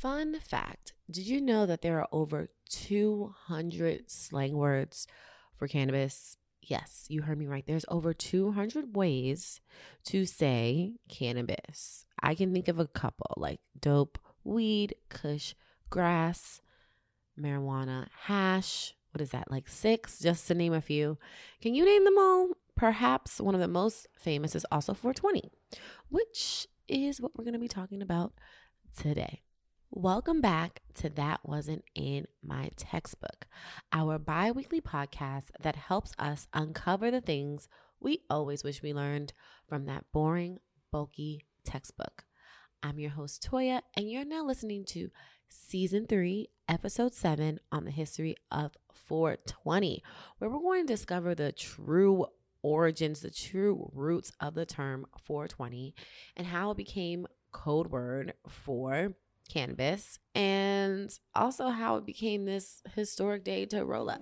Fun fact Did you know that there are over 200 slang words for cannabis? Yes, you heard me right. There's over 200 ways to say cannabis. I can think of a couple like dope, weed, kush, grass, marijuana, hash. What is that, like six, just to name a few? Can you name them all? Perhaps one of the most famous is also 420, which is what we're going to be talking about today. Welcome back to That Wasn't in My Textbook, our bi weekly podcast that helps us uncover the things we always wish we learned from that boring, bulky textbook. I'm your host, Toya, and you're now listening to season three, episode seven on the history of 420, where we're going to discover the true origins, the true roots of the term 420, and how it became code word for cannabis, and also how it became this historic day to roll up.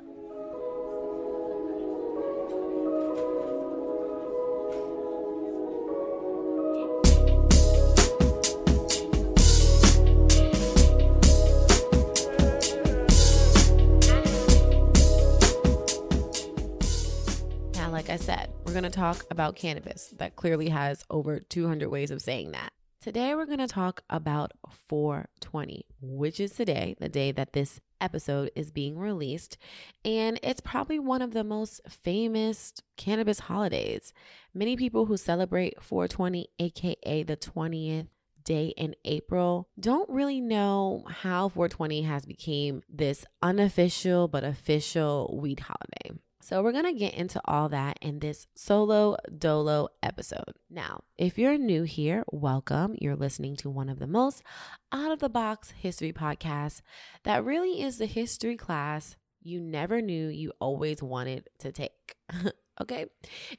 Now, like I said, we're going to talk about cannabis that clearly has over 200 ways of saying that. Today, we're going to talk about 420, which is today, the day that this episode is being released. And it's probably one of the most famous cannabis holidays. Many people who celebrate 420, aka the 20th day in April don't really know how 420 has become this unofficial but official weed holiday. So, we're going to get into all that in this solo dolo episode. Now, if you're new here, welcome. You're listening to one of the most out of the box history podcasts that really is the history class you never knew you always wanted to take. okay.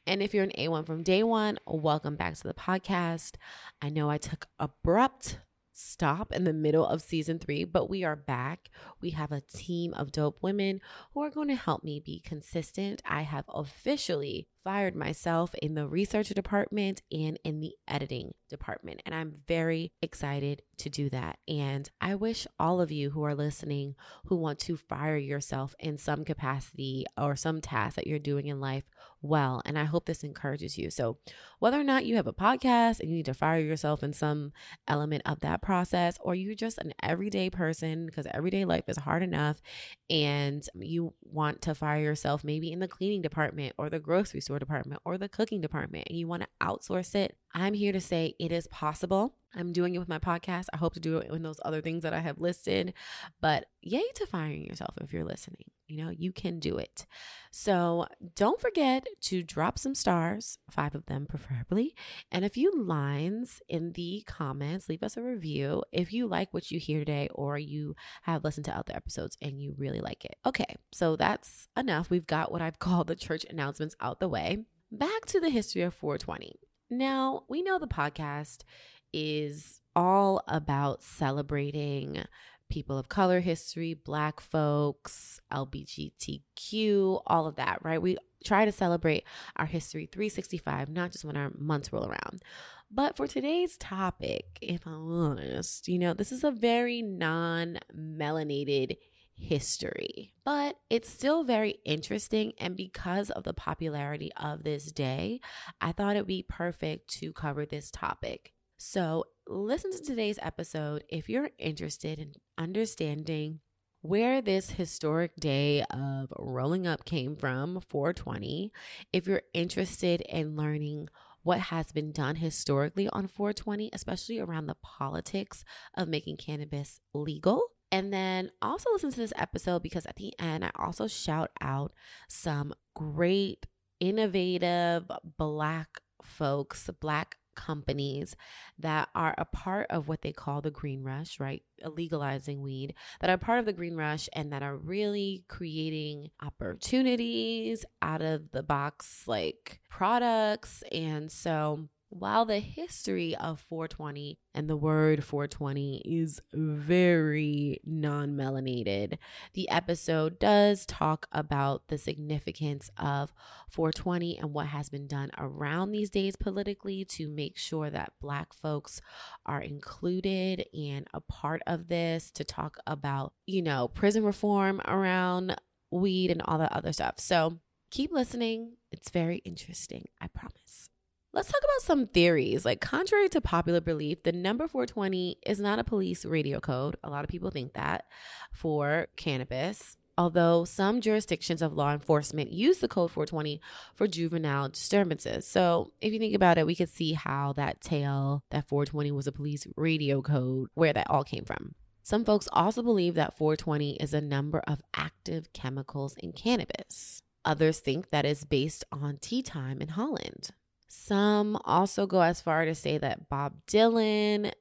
And if you're an A1 from day one, welcome back to the podcast. I know I took abrupt stop in the middle of season three, but we are back. We have a team of dope women who are going to help me be consistent. I have officially fired myself in the research department and in the editing department. And I'm very excited to do that. And I wish all of you who are listening who want to fire yourself in some capacity or some task that you're doing in life well. And I hope this encourages you. So, whether or not you have a podcast and you need to fire yourself in some element of that process, or you're just an everyday person because everyday life is hard enough and you want to fire yourself maybe in the cleaning department or the grocery store department or the cooking department and you want to outsource it, I'm here to say it is possible. I'm doing it with my podcast. I hope to do it in those other things that I have listed. But yay to firing yourself if you're listening. You know, you can do it. So don't forget to drop some stars, five of them preferably, and a few lines in the comments. Leave us a review if you like what you hear today or you have listened to other episodes and you really like it. Okay, so that's enough. We've got what I've called the church announcements out the way. Back to the history of 420. Now, we know the podcast is all about celebrating people of color history, black folks, LGBTQ, all of that, right? We try to celebrate our history 365, not just when our months roll around. But for today's topic, if I'm honest, you know, this is a very non melanated history, but it's still very interesting. And because of the popularity of this day, I thought it'd be perfect to cover this topic. So, listen to today's episode if you're interested in understanding where this historic day of rolling up came from, 420. If you're interested in learning what has been done historically on 420, especially around the politics of making cannabis legal. And then also listen to this episode because at the end, I also shout out some great, innovative Black folks, Black companies that are a part of what they call the green rush, right? Legalizing weed, that are part of the green rush and that are really creating opportunities out of the box, like products. And so While the history of 420 and the word 420 is very non melanated, the episode does talk about the significance of 420 and what has been done around these days politically to make sure that Black folks are included and a part of this, to talk about, you know, prison reform around weed and all that other stuff. So keep listening. It's very interesting, I promise. Let's talk about some theories. Like, contrary to popular belief, the number 420 is not a police radio code. A lot of people think that for cannabis. Although some jurisdictions of law enforcement use the code 420 for juvenile disturbances. So, if you think about it, we could see how that tale that 420 was a police radio code, where that all came from. Some folks also believe that 420 is a number of active chemicals in cannabis. Others think that is based on tea time in Holland. Some also go as far to say that Bob Dylan,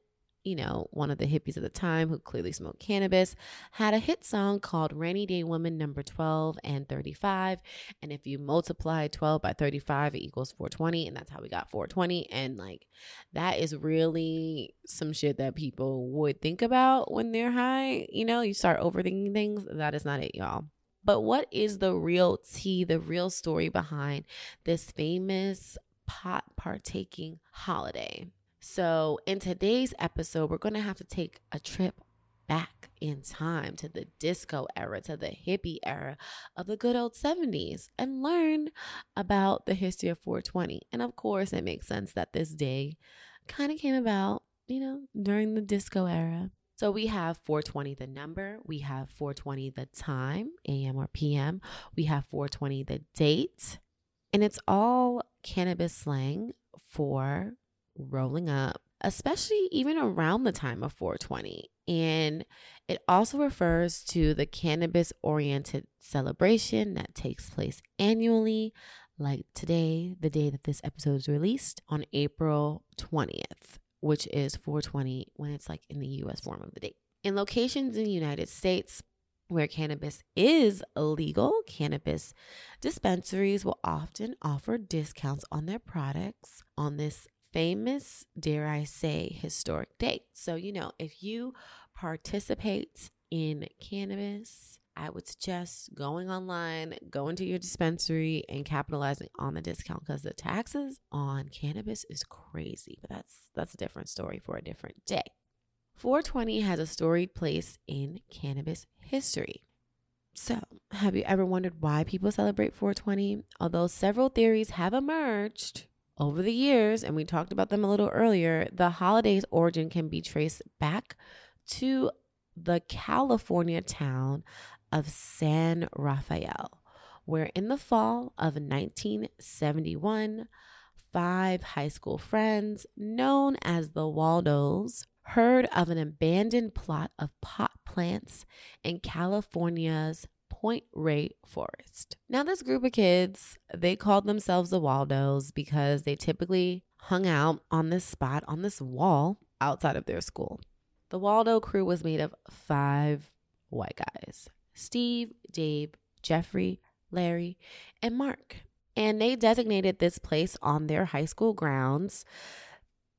you know, one of the hippies of the time who clearly smoked cannabis, had a hit song called Rainy Day Woman number 12 and 35. And if you multiply 12 by 35, it equals 420. And that's how we got 420. And like, that is really some shit that people would think about when they're high. You know, you start overthinking things. That is not it, y'all. But what is the real tea, the real story behind this famous pot partaking holiday. So, in today's episode, we're going to have to take a trip back in time to the disco era, to the hippie era of the good old 70s, and learn about the history of 420. And of course, it makes sense that this day kind of came about, you know, during the disco era. So we have 420 the number, we have 420 the time, AM or PM, we have 420 the date, and it's all cannabis slang for rolling up, especially even around the time of 420. And it also refers to the cannabis oriented celebration that takes place annually, like today, the day that this episode is released on April 20th, which is 420 when it's like in the US form of the date. In locations in the United States, where cannabis is illegal, cannabis dispensaries will often offer discounts on their products on this famous, dare I say, historic date. So, you know, if you participate in cannabis, I would suggest going online, going to your dispensary, and capitalizing on the discount because the taxes on cannabis is crazy. But that's that's a different story for a different day. 420 has a storied place in cannabis history. So, have you ever wondered why people celebrate 420? Although several theories have emerged over the years, and we talked about them a little earlier, the holiday's origin can be traced back to the California town of San Rafael, where in the fall of 1971, five high school friends known as the Waldos heard of an abandoned plot of pot plants in California's Point Reyes Forest. Now, this group of kids, they called themselves the Waldos because they typically hung out on this spot, on this wall outside of their school. The Waldo crew was made of five white guys Steve, Dave, Jeffrey, Larry, and Mark. And they designated this place on their high school grounds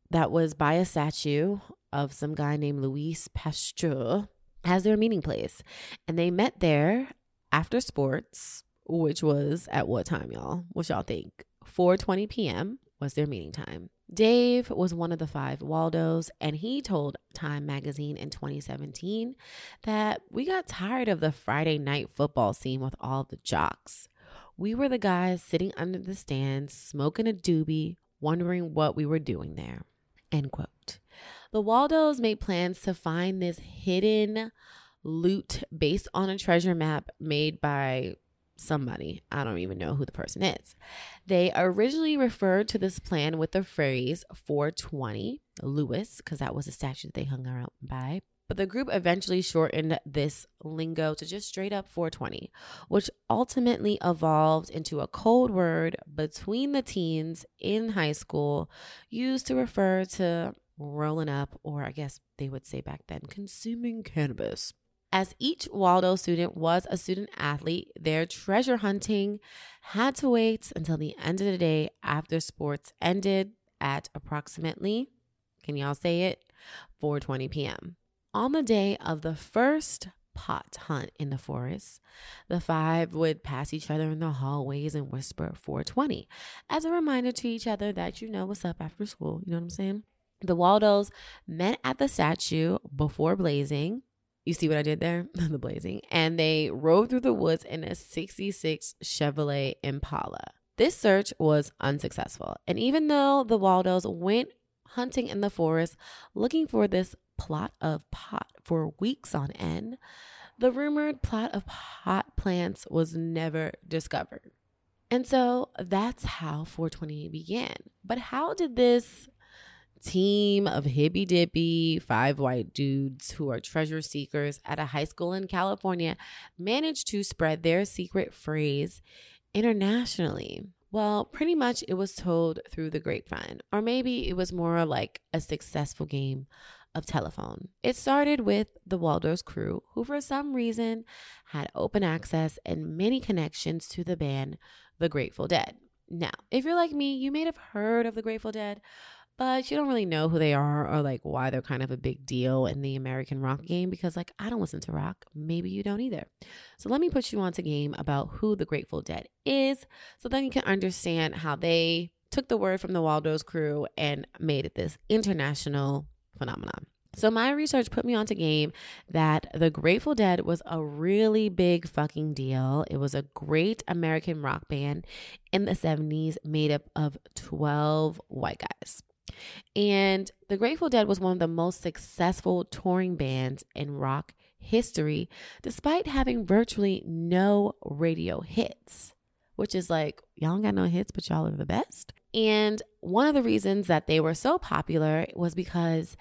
that was by a statue of some guy named Louis Pasteur as their meeting place. And they met there after sports, which was at what time, y'all? What y'all think? 4:20 p.m. was their meeting time. Dave was one of the five Waldos, and he told Time magazine in 2017 that we got tired of the Friday night football scene with all the jocks. We were the guys sitting under the stands, smoking a doobie, wondering what we were doing there. End quote. The Waldos made plans to find this hidden loot based on a treasure map made by somebody. I don't even know who the person is. They originally referred to this plan with the phrase 420 Louis, because that was a statue that they hung around by. But the group eventually shortened this lingo to just straight up 420, which ultimately evolved into a code word between the teens in high school used to refer to rolling up, or I guess they would say back then, consuming cannabis. As each Waldo student was a student athlete, their treasure hunting had to wait until the end of the day after sports ended at approximately, can y'all say it? 4:20 p.m. On the day of the first pot hunt in the forest, the five would pass each other in the hallways and whisper 420 as a reminder to each other that you know what's up after school. You know what I'm saying? The Waldos met at the statue before blazing. You see what I did there? the blazing. And they rode through the woods in a 66 Chevrolet Impala. This search was unsuccessful. And even though the Waldos went hunting in the forest looking for this plot of pot for weeks on end, the rumored plot of pot plants was never discovered. And so that's how 420 began. But how did this team of hippy dippy five white dudes who are treasure seekers at a high school in California managed to spread their secret phrase internationally? Well, pretty much it was told through the grapevine, or maybe it was more like a successful game of telephone. It started with the Waldo's crew, who for some reason had open access and many connections to the band The Grateful Dead. Now, if you're like me, you may have heard of The Grateful Dead, but you don't really know who they are or like why they're kind of a big deal in the American rock game because like I don't listen to rock. Maybe you don't either. So let me put you onto game about who the Grateful Dead is so then you can understand how they took the word from the Waldo's crew and made it this international phenomenon. So my research put me onto game that the Grateful Dead was a really big fucking deal. It was a great American rock band in the 70s made up of 12 white guys. And the Grateful Dead was one of the most successful touring bands in rock history, despite having virtually no radio hits, which is like, y'all ain't got no hits, but y'all are the best. And one of the reasons that they were so popular was because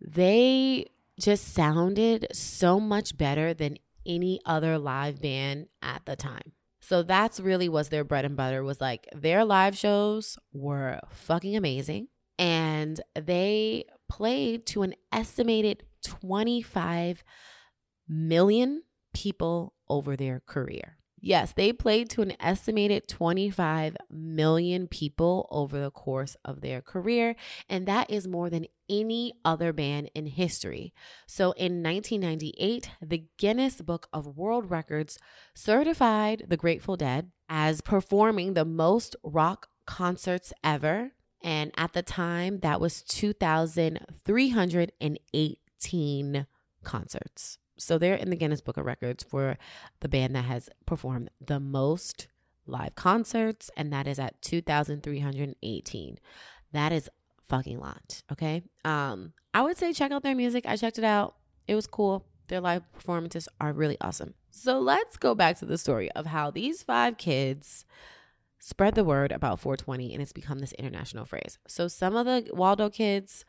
they just sounded so much better than any other live band at the time. So that's really was their bread and butter was like their live shows were fucking amazing and they played to an estimated 25 million people over their career. Yes, they played to an estimated 25 million people over the course of their career, and that is more than any other band in history. So in 1998, the Guinness Book of World Records certified the Grateful Dead as performing the most rock concerts ever and at the time, that was 2,318 concerts. So they're in the Guinness Book of Records for the band that has performed the most live concerts, and that is at 2,318. That is fucking lot. Okay. Um, I would say check out their music. I checked it out. It was cool. Their live performances are really awesome. So let's go back to the story of how these five kids spread the word about 420 and it's become this international phrase. So some of the Waldo kids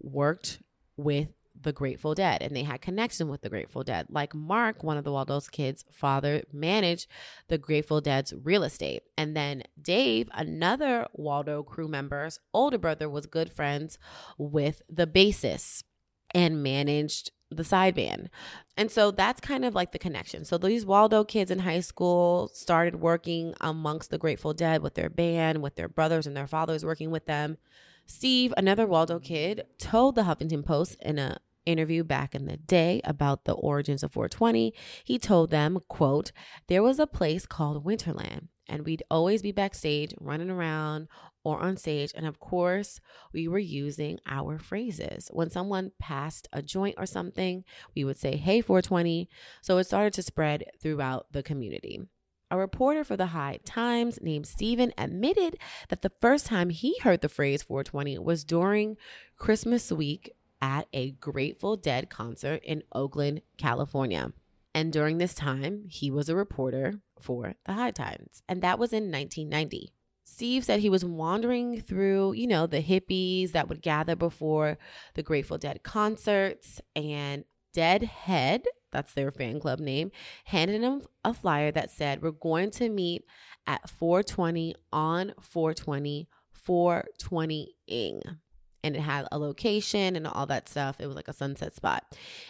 worked with the Grateful Dead and they had connection with the Grateful Dead. Like Mark, one of the Waldo's kids' father, managed the Grateful Dead's real estate. And then Dave, another Waldo crew member's older brother, was good friends with the bassist and managed the side band. And so that's kind of like the connection. So these Waldo kids in high school started working amongst the Grateful Dead with their band, with their brothers and their fathers working with them. Steve, another Waldo kid, told the Huffington Post in a interview back in the day about the origins of 420 he told them quote there was a place called winterland and we'd always be backstage running around or on stage. And of course, we were using our phrases. When someone passed a joint or something, we would say, Hey, 420. So it started to spread throughout the community. A reporter for the High Times named Steven admitted that the first time he heard the phrase 420 was during Christmas week at a Grateful Dead concert in Oakland, California. And during this time, he was a reporter for the High Times, and that was in 1990. Steve said he was wandering through, you know, the hippies that would gather before the Grateful Dead concerts, and Deadhead, that's their fan club name, handed him a flyer that said, We're going to meet at 420 on 420, 420ing. And it had a location and all that stuff. It was like a sunset spot.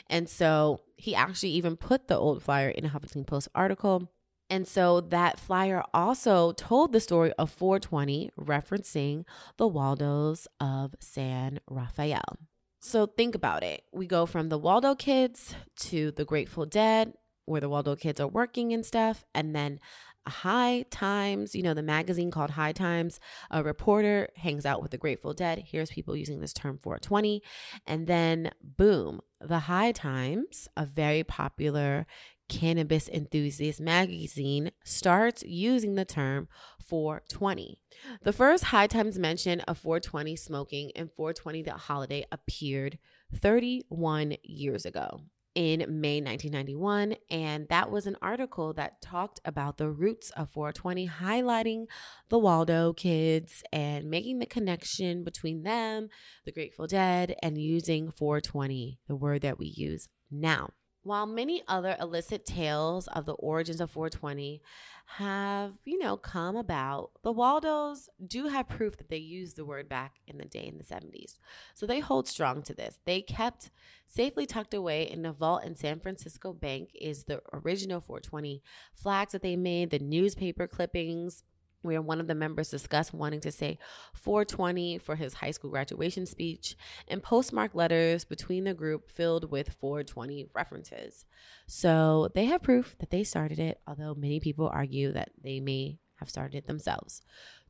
And so he actually even put the old flyer in a Huffington Post article And so that flyer also told the story of 420, referencing the Waldos of San Rafael. So think about it. We go from the Waldo kids to the Grateful Dead, where the Waldo kids are working and stuff, and then High Times, you know, the magazine called High Times, a reporter hangs out with the Grateful Dead. Here's people using this term 420. And then, boom, the High Times, a very popular cannabis enthusiast magazine, starts using the term 420. The first High Times mention of 420 smoking and 420 the holiday appeared 31 years ago in May 1991. And that was an article that talked about the roots of 420, highlighting the Waldo kids and making the connection between them, the Grateful Dead, and using 420, the word that we use now. While many other illicit tales of the origins of 420 have, you know, come about, the Waldos do have proof that they used the word back in the day in the 70s. So they hold strong to this. They kept safely tucked away in a vault in San Francisco Bank is the original 420 flags that they made, the newspaper clippings, where one of the members discussed wanting to say 420 for his high school graduation speech and postmark letters between the group filled with 420 references. So they have proof that they started it, although many people argue that they may have started it themselves.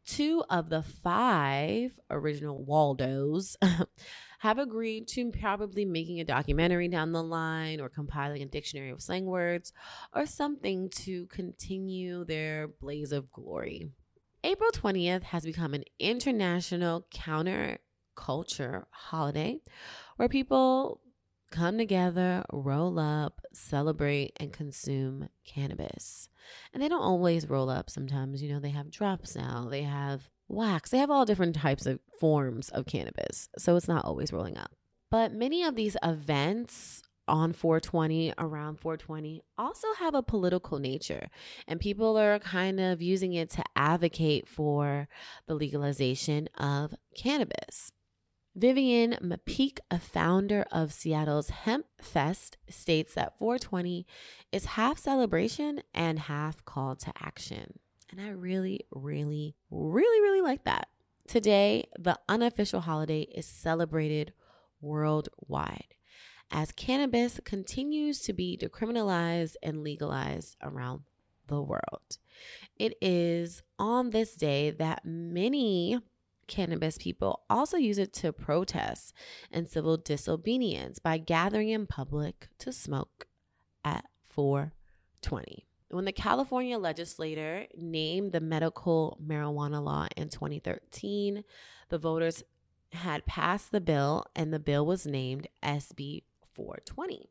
Two of the five original Waldos have agreed to probably making a documentary down the line or compiling a dictionary of slang words or something to continue their blaze of glory. April 20th has become an international counterculture holiday where people come together, roll up, celebrate, and consume cannabis. And they don't always roll up. Sometimes, you know, they have drops now, they have wax, they have all different types of forms of cannabis. So it's not always rolling up. But many of these events on 420 around 420 also have a political nature and people are kind of using it to advocate for the legalization of cannabis Vivian McPeak, a founder of Seattle's Hemp Fest, states that 420 is half celebration and half call to action. And I really, really, really, really like that. Today, the unofficial holiday is celebrated worldwide as cannabis continues to be decriminalized and legalized around the world. It is on this day that many cannabis people also use it to protest and civil disobedience by gathering in public to smoke at 420. When the California legislature named the medical marijuana law in 2013, the voters had passed the bill and the bill was named SB 420.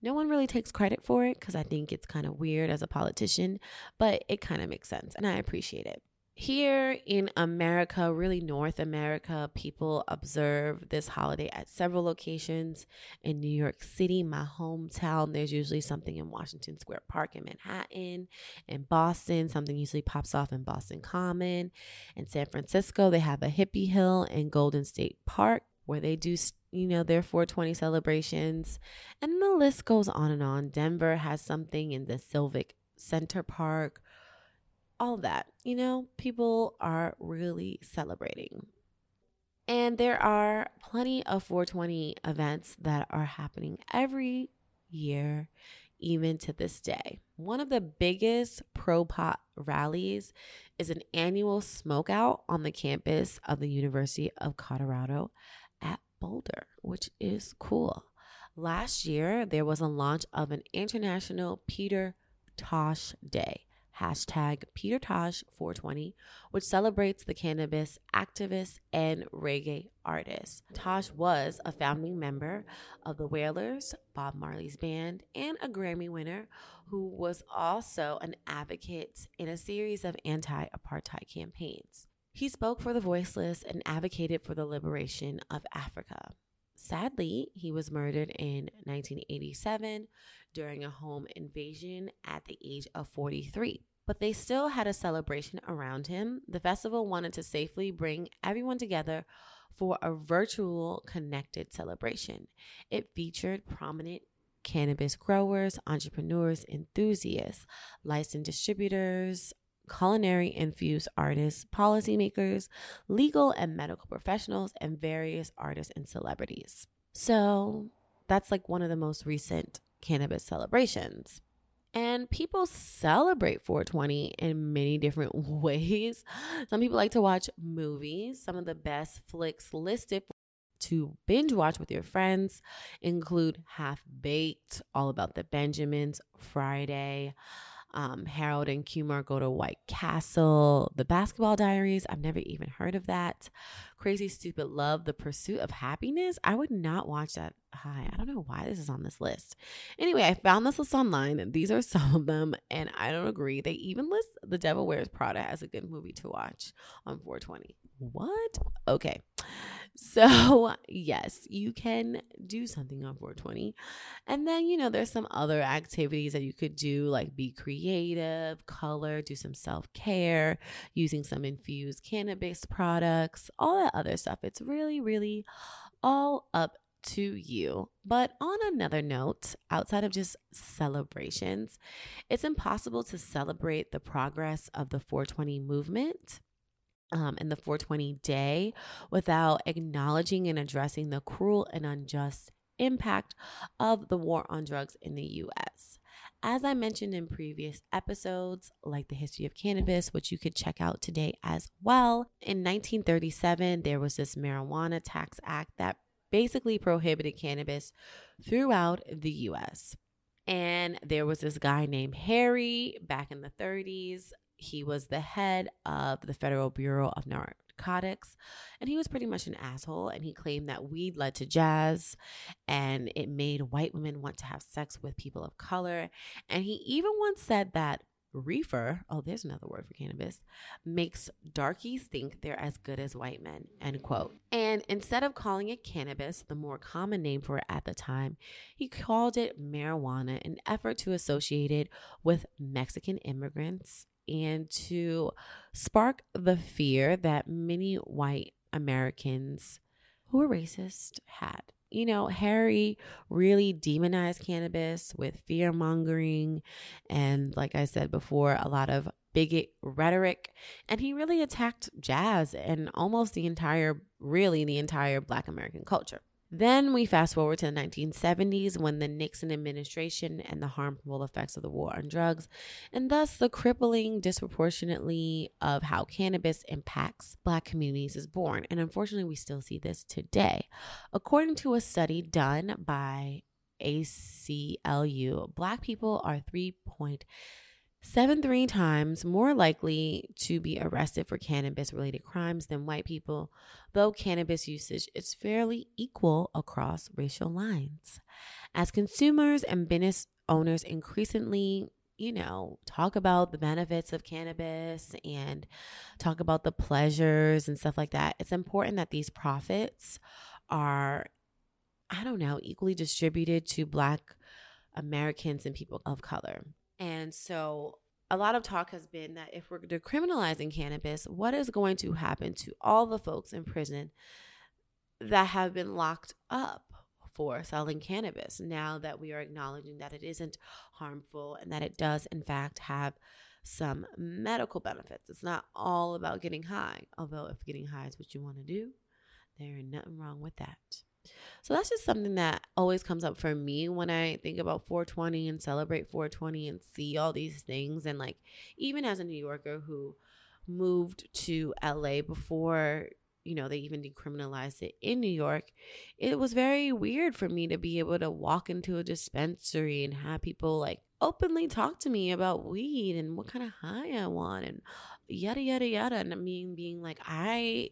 No one really takes credit for it because I think it's kind of weird as a politician, but it kind of makes sense and I appreciate it. Here in America, really North America, people observe this holiday at several locations. In New York City, my hometown, there's usually something in Washington Square Park in Manhattan. In Boston, something usually pops off in Boston Common. In San Francisco, they have a hippie hill in Golden State Park where they do you know their 420 celebrations and the list goes on and on denver has something in the Civic Center Park all that. You know, people are really celebrating. And there are plenty of 420 events that are happening every year, even to this day. One of the biggest pro pot rallies is an annual smokeout on the campus of the University of Colorado at Boulder, which is cool. Last year, there was a launch of an international Peter Tosh Day hashtag Peter Tosh 420, which celebrates the cannabis activist and reggae artist. Tosh was a founding member of the Wailers, Bob Marley's band, and a Grammy winner who was also an advocate in a series of anti apartheid campaigns. He spoke for the voiceless and advocated for the liberation of Africa. Sadly, he was murdered in 1987 during a home invasion at the age of 43. But they still had a celebration around him. The festival wanted to safely bring everyone together for a virtual connected celebration. It featured prominent cannabis growers, entrepreneurs, enthusiasts, licensed distributors, culinary infused artists, policymakers, legal and medical professionals, and various artists and celebrities. So that's like one of the most recent cannabis celebrations. And people celebrate 420 in many different ways. Some people like to watch movies. Some of the best flicks listed to binge watch with your friends include Half Baked, All About the Benjamins, Friday, um, Harold and Kumar go to White Castle, The Basketball Diaries. I've never even heard of that. Crazy Stupid Love, The Pursuit of Happiness. I would not watch that. Hi, I don't know why this is on this list. Anyway, I found this list online, these are some of them, and I don't agree. They even list The Devil Wears Prada as a good movie to watch on 420. What? Okay. So, yes, you can do something on 420. And then, you know, there's some other activities that you could do, like be creative, color, do some self care, using some infused cannabis products, all that other stuff. It's really, really all up to you. But on another note, outside of just celebrations, it's impossible to celebrate the progress of the 420 movement um, in the 420 day without acknowledging and addressing the cruel and unjust impact of the war on drugs in the US. As I mentioned in previous episodes, like the history of cannabis, which you could check out today as well, in 1937, there was this Marijuana Tax Act that basically prohibited cannabis throughout the US. And there was this guy named Harry back in the 30s he was the head of the Federal Bureau of Narcotics, and he was pretty much an asshole. And he claimed that weed led to jazz and it made white women want to have sex with people of color. And he even once said that reefer, oh, there's another word for cannabis, makes darkies think they're as good as white men, end quote. And instead of calling it cannabis, the more common name for it at the time, he called it marijuana, an effort to associate it with Mexican immigrants and to spark the fear that many white Americans who were racist had. You know, Harry really demonized cannabis with fear mongering and, like I said before, a lot of bigot rhetoric. And he really attacked jazz and almost the entire, really, the entire Black American culture. Then we fast forward to the 1970s when the Nixon administration and the harmful effects of the war on drugs, and thus the crippling disproportionately of how cannabis impacts Black communities, is born. And unfortunately, we still see this today. According to a study done by ACLU, Black people are 3.8 seven three times more likely to be arrested for cannabis related crimes than white people, though cannabis usage is fairly equal across racial lines. As consumers and business owners increasingly you know, talk about the benefits of cannabis and talk about the pleasures and stuff like that. It's important that these profits are, I don't know, equally distributed to Black Americans and people of color. And so a lot of talk has been that if we're decriminalizing cannabis, what is going to happen to all the folks in prison that have been locked up for selling cannabis now that we are acknowledging that it isn't harmful and that it does, in fact, have some medical benefits? It's not all about getting high, although, if getting high is what you want to do, there is nothing wrong with that. So that's just something that always comes up for me when I think about 420 and celebrate 420 and see all these things. And like, even as a New Yorker who moved to LA before, you know, they even decriminalized it in New York, it was very weird for me to be able to walk into a dispensary and have people like openly talk to me about weed and what kind of high I want and yada yada yada and I mean being like I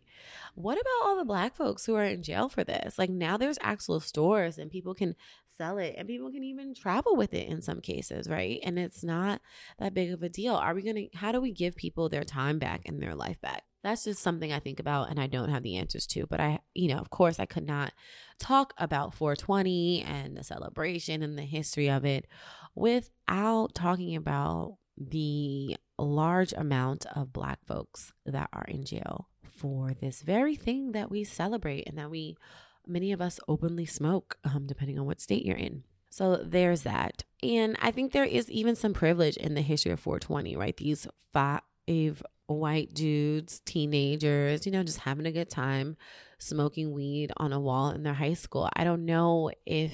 what about all the black folks who are in jail for this? Like now there's actual stores and people can sell it and people can even travel with it in some cases right? And it's not that big of a deal. Are we going to how do we give people their time back and their life back? That's just something I think about and I don't have the answers to. But I, you know, of course, I could not talk about 420 and the celebration and the history of it without talking about the large amount of Black folks that are in jail for this very thing that we celebrate and that we, many of us, openly smoke, um, depending on what state you're in. So there's that. And I think there is even some privilege in the history of 420, right? These five white dudes, teenagers, you know, just having a good time, smoking weed on a wall in their high school. I don't know if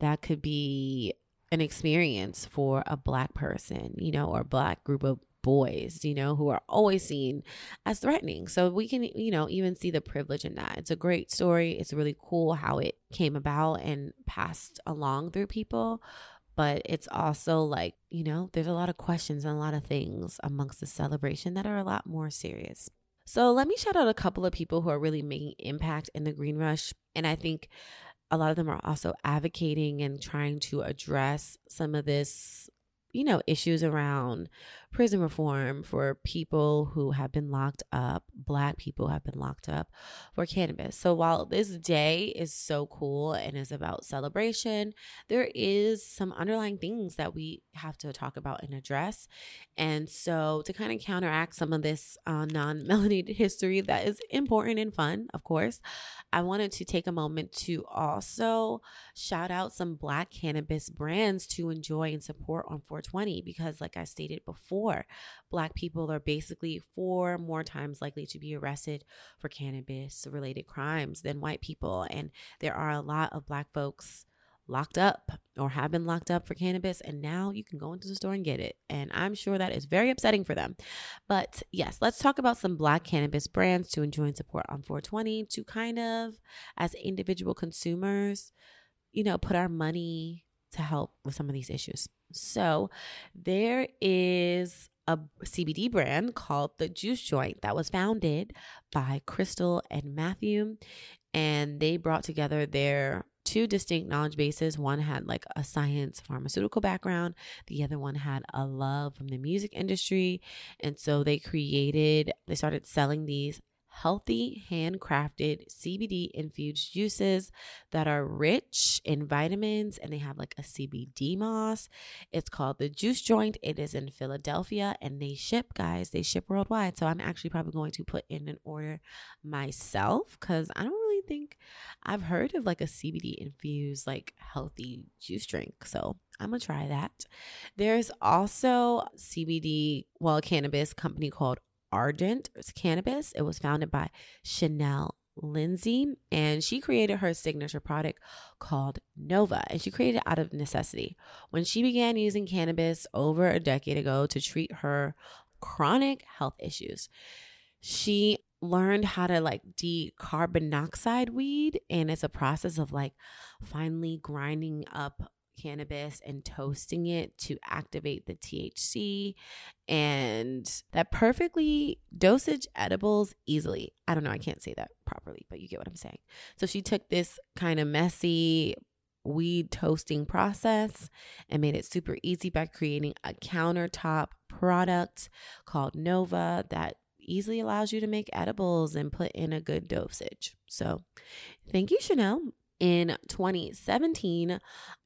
that could be an experience for a black person, you know, or black group of boys, you know, who are always seen as threatening. So we can, you know, even see the privilege in that. It's a great story. It's really cool how it came about and passed along through people. But it's also like, you know, there's a lot of questions and a lot of things amongst the celebration that are a lot more serious. So let me shout out a couple of people who are really making impact in the Green Rush. And I think a lot of them are also advocating and trying to address some of this you know, issues around prison reform for people who have been locked up, black people have been locked up for cannabis. So while this day is so cool and is about celebration, there is some underlying things that we have to talk about and address. And so to kind of counteract some of this uh, non-melanated history that is important and fun, of course, I wanted to take a moment to also shout out some black cannabis brands to enjoy and support on 420 because like I stated before, Black people are basically four more times likely to be arrested for cannabis related crimes than white people. And there are a lot of Black folks locked up or have been locked up for cannabis and now you can go into the store and get it and i'm sure that is very upsetting for them but yes let's talk about some black cannabis brands to enjoy and support on 420 to kind of as individual consumers you know put our money to help with some of these issues so there is a CBD brand called the Juice Joint that was founded by Crystal and Matthew. And they brought together their two distinct knowledge bases. One had like a science pharmaceutical background, the other one had a love from the music industry. And so they created, they started selling these healthy, handcrafted CBD infused juices that are rich in vitamins and they have like a CBD moss. It's called the Juice Joint. It is in Philadelphia and they ship, guys, they ship worldwide. So I'm actually probably going to put in an order myself because I don't really think I've heard of like a CBD infused, like healthy juice drink. So I'm gonna try that. There's also CBD, well, cannabis company called Ardent Cannabis. It was founded by Shanel Lindsay, and she created her signature product called Nova, and she created it out of necessity. When she began using cannabis over a decade ago to treat her chronic health issues, she learned how to like decarbonoxide weed, and it's a process of like finally grinding up cannabis and toasting it to activate the THC and that perfectly dosage edibles easily. I don't know, I can't say that properly, but you get what I'm saying. So she took this kind of messy weed toasting process and made it super easy by creating a countertop product called Nova that easily allows you to make edibles and put in a good dosage. So, thank you, Shanel. In 2017,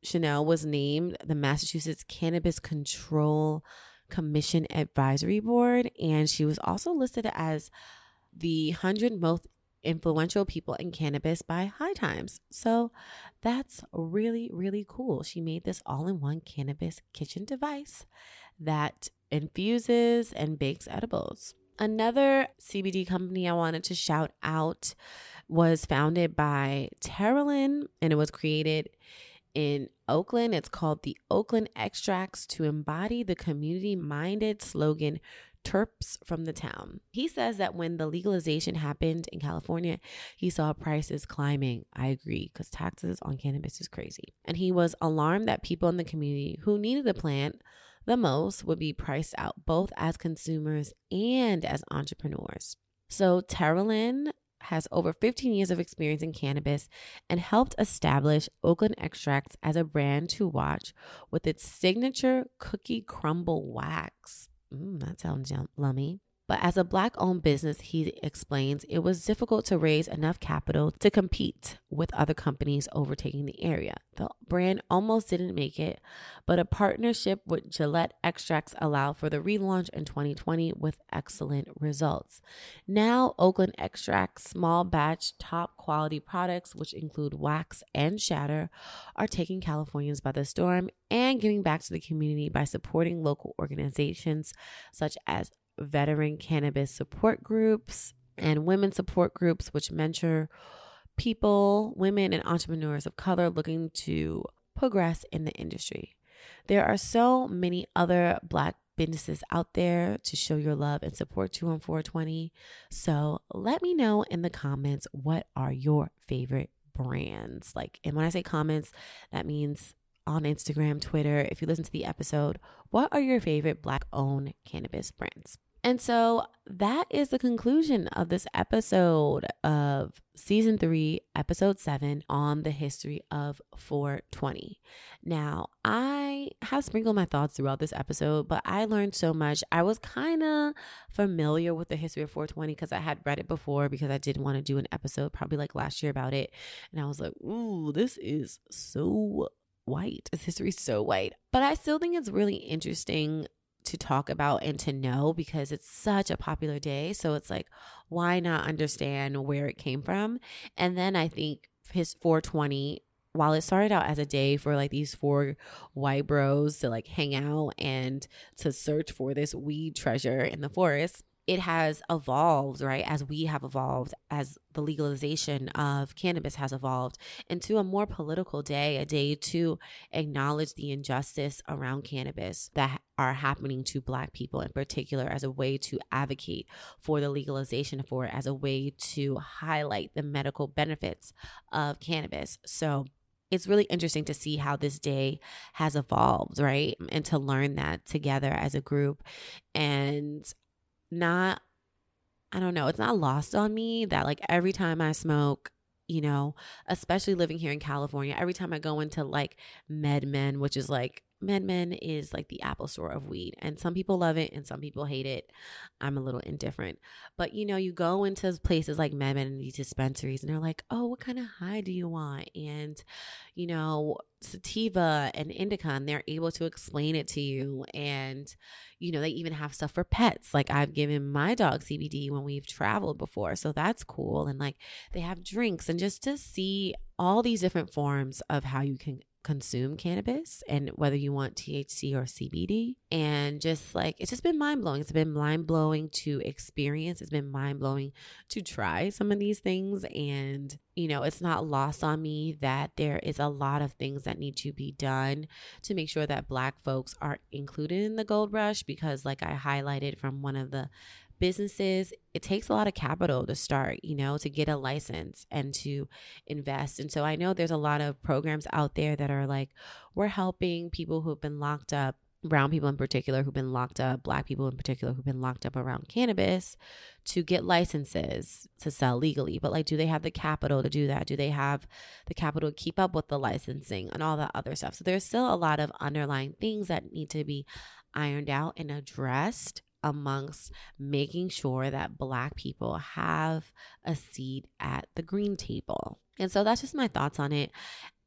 Shanel was named the Massachusetts Cannabis Control Commission Advisory Board, and she was also listed as the 100 most influential people in cannabis by High Times. So that's really, really cool. She made this all in one cannabis kitchen device that infuses and bakes edibles. Another CBD company I wanted to shout out was founded by Terralyn and it was created in Oakland. It's called the Oakland Extracts to embody the community minded slogan terps from the town. He says that when the legalization happened in California, he saw prices climbing. I agree because taxes on cannabis is crazy. And he was alarmed that people in the community who needed the plant the most would be priced out both as consumers and as entrepreneurs. So Terralyn has over 15 years of experience in cannabis and helped establish Oakland Extracts as a brand to watch with its signature cookie crumble wax. Mm, that sounds lummy. But as a black owned business, he explains it was difficult to raise enough capital to compete with other companies overtaking the area. The brand almost didn't make it, but a partnership with Gillette Extracts allowed for the relaunch in 2020 with excellent results. Now, Oakland Extracts small batch top quality products, which include wax and shatter, are taking Californians by the storm and giving back to the community by supporting local organizations such as veteran cannabis support groups and women support groups, which mentor people, women, and entrepreneurs of color looking to progress in the industry. There are so many other Black businesses out there to show your love and support 2 on 420. So let me know in the comments what are your favorite brands. Like, and when I say comments, that means on Instagram, Twitter, if you listen to the episode, what are your favorite Black owned cannabis brands? And so that is the conclusion of this episode of season three, episode seven on the history of 420. Now, I have sprinkled my thoughts throughout this episode, but I learned so much. I was kind of familiar with the history of 420 because I had read it before because I didn't want to do an episode probably like last year about it. And I was like, ooh, this is so white. This history is so white. But I still think it's really interesting to talk about and to know because it's such a popular day. So it's like, why not understand where it came from? And then I think his 420 while it started out as a day for like these four white bros to like hang out and to search for this weed treasure in the forest, it has evolved, right? As we have evolved, as the legalization of cannabis has evolved into a more political day, a day to acknowledge the injustice around cannabis that are happening to Black people in particular, as a way to advocate for the legalization for it, as a way to highlight the medical benefits of cannabis. So, it's really interesting to see how this day has evolved, right? And to learn that together as a group. And not I don't know, it's not lost on me that like every time I smoke, you know, especially living here in California, every time I go into like MedMen, which is like MedMen is like the Apple store of weed. And some people love it and some people hate it. I'm a little indifferent. But you know, you go into places like MedMen and these dispensaries and they're like, oh, what kind of high do you want? And, you know, sativa and indica, and they're able to explain it to you. And, you know, they even have stuff for pets. Like I've given my dog CBD when we've traveled before. So that's cool. And like they have drinks and just to see all these different forms of how you can consume cannabis and whether you want THC or CBD. And just like, it's just been mind blowing. It's been mind blowing to experience. It's been mind blowing to try some of these things. And, you know, it's not lost on me that there is a lot of things that need to be done to make sure that Black folks are included in the gold rush because, like I highlighted from one of the businesses, it takes a lot of capital to start, you know, to get a license and to invest. And so I know there's a lot of programs out there that are like, we're helping people who've been locked up brown people in particular who've been locked up, black people in particular who've been locked up around cannabis to get licenses to sell legally. But like, do they have the capital to do that? Do they have the capital to keep up with the licensing and all that other stuff? So there's still a lot of underlying things that need to be ironed out and addressed amongst making sure that Black people have a seat at the green table. And so that's just my thoughts on it.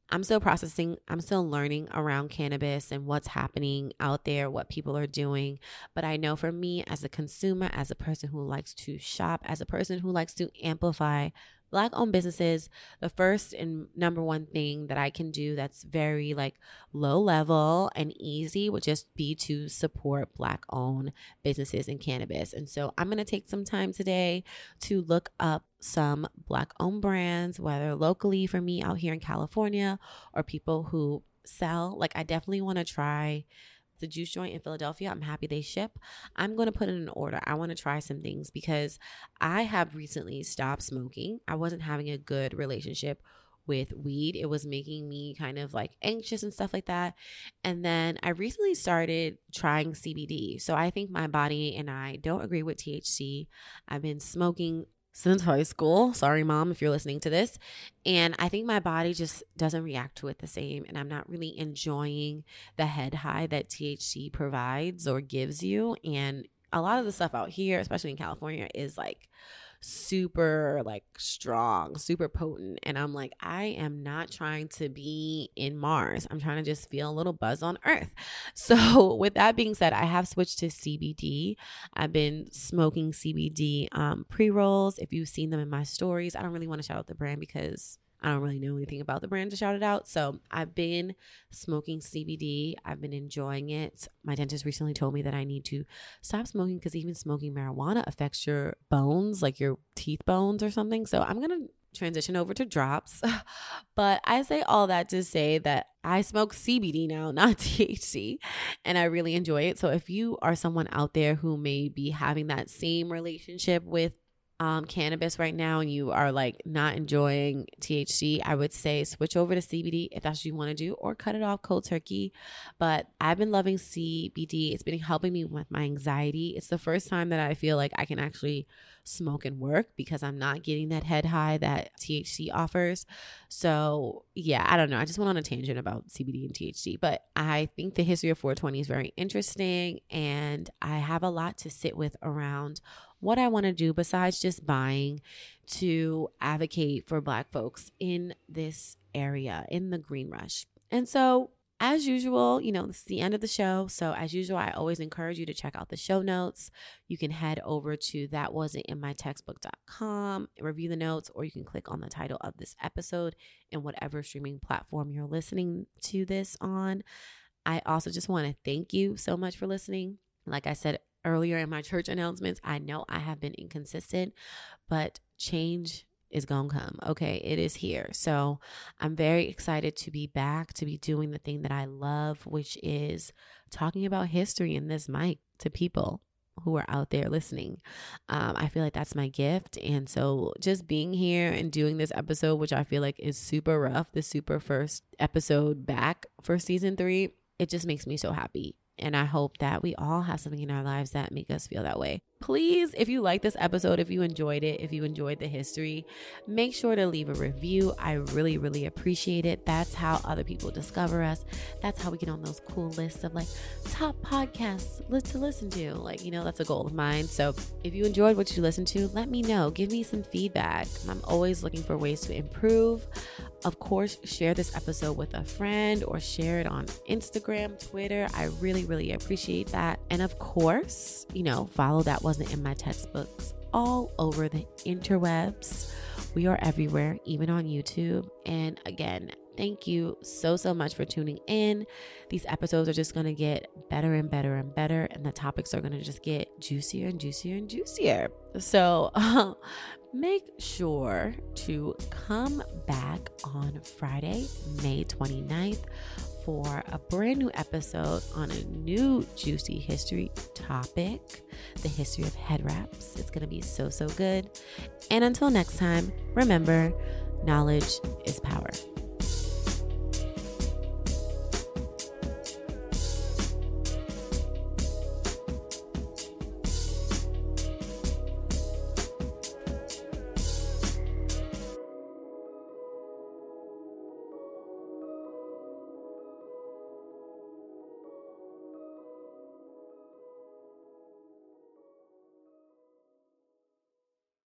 I'm still processing, I'm still learning around cannabis and what's happening out there, what people are doing. But I know for me, as a consumer, as a person who likes to shop, as a person who likes to amplify black owned businesses the first and number one thing that i can do that's very like low level and easy would just be to support black owned businesses in cannabis. And so i'm going to take some time today to look up some black owned brands whether locally for me out here in california or people who sell. Like i definitely want to try the juice joint in Philadelphia. I'm happy they ship. I'm going to put in an order. I want to try some things because I have recently stopped smoking. I wasn't having a good relationship with weed. It was making me kind of like anxious and stuff like that. And then I recently started trying CBD. So I think my body and I don't agree with THC. I've been smoking since high school. Sorry, mom, if you're listening to this. And I think my body just doesn't react to it the same. And I'm not really enjoying the head high that THC provides or gives you. And a lot of the stuff out here, especially in California, is like super like strong, super potent. And I'm like, I am not trying to be in Mars. I'm trying to just feel a little buzz on Earth. So, with that being said, I have switched to CBD. I've been smoking CBD um, pre rolls. If you've seen them in my stories, I don't really want to shout out the brand because I don't really know anything about the brand to shout it out. So I've been smoking CBD. I've been enjoying it. My dentist recently told me that I need to stop smoking because even smoking marijuana affects your bones, like your teeth bones or something. So I'm going to transition over to drops. but I say all that to say that I smoke CBD now, not THC, and I really enjoy it. So if you are someone out there who may be having that same relationship with um, cannabis right now and you are like not enjoying THC, I would say switch over to CBD if that's what you want to do or cut it off cold turkey. But I've been loving CBD. It's been helping me with my anxiety. It's the first time that I feel like I can actually smoke and work because I'm not getting that head high that THC offers. So, yeah, I don't know. I just went on a tangent about CBD and THC, but I think the history of 420 is very interesting and I have a lot to sit with around what I want to do besides just buying to advocate for Black folks in this area, in the Green Rush. And so, as usual, you know, this is the end of the show. So, as usual, I always encourage you to check out the show notes. You can head over to that wasn't in my textbook.com, review the notes, or you can click on the title of this episode in whatever streaming platform you're listening to this on. I also just want to thank you so much for listening. Like I said earlier in my church announcements, I know I have been inconsistent, but change is going to come. Okay, it is here. So I'm very excited to be back, to be doing the thing that I love, which is talking about history in this mic to people who are out there listening. Um, I feel like that's my gift. And so just being here and doing this episode, which I feel like is super rough, the super first episode back for season three, it just makes me so happy. And I hope that we all have something in our lives that make us feel that way. Please, if you like this episode, if you enjoyed it, if you enjoyed the history, make sure to leave a review. I really, really appreciate it. That's how other people discover us. That's how we get on those cool lists of like top podcasts to listen to. Like, you know, that's a goal of mine. So if you enjoyed what you listened to, let me know. Give me some feedback. I'm always looking for ways to improve. Of course, share this episode with a friend or share it on Instagram, Twitter. I really, really appreciate that. And of course, you know, follow that wasn't in my textbooks all over the interwebs. We are everywhere, even on YouTube. And again, thank you so, so much for tuning in. These episodes are just going to get better and better and better, and the topics are going to just get juicier and juicier and juicier. So uh, make sure to come back on Friday, May 29th for a brand new episode on a new juicy history topic the history of head wraps. It's going to be so, so good. And until next time, remember knowledge is power.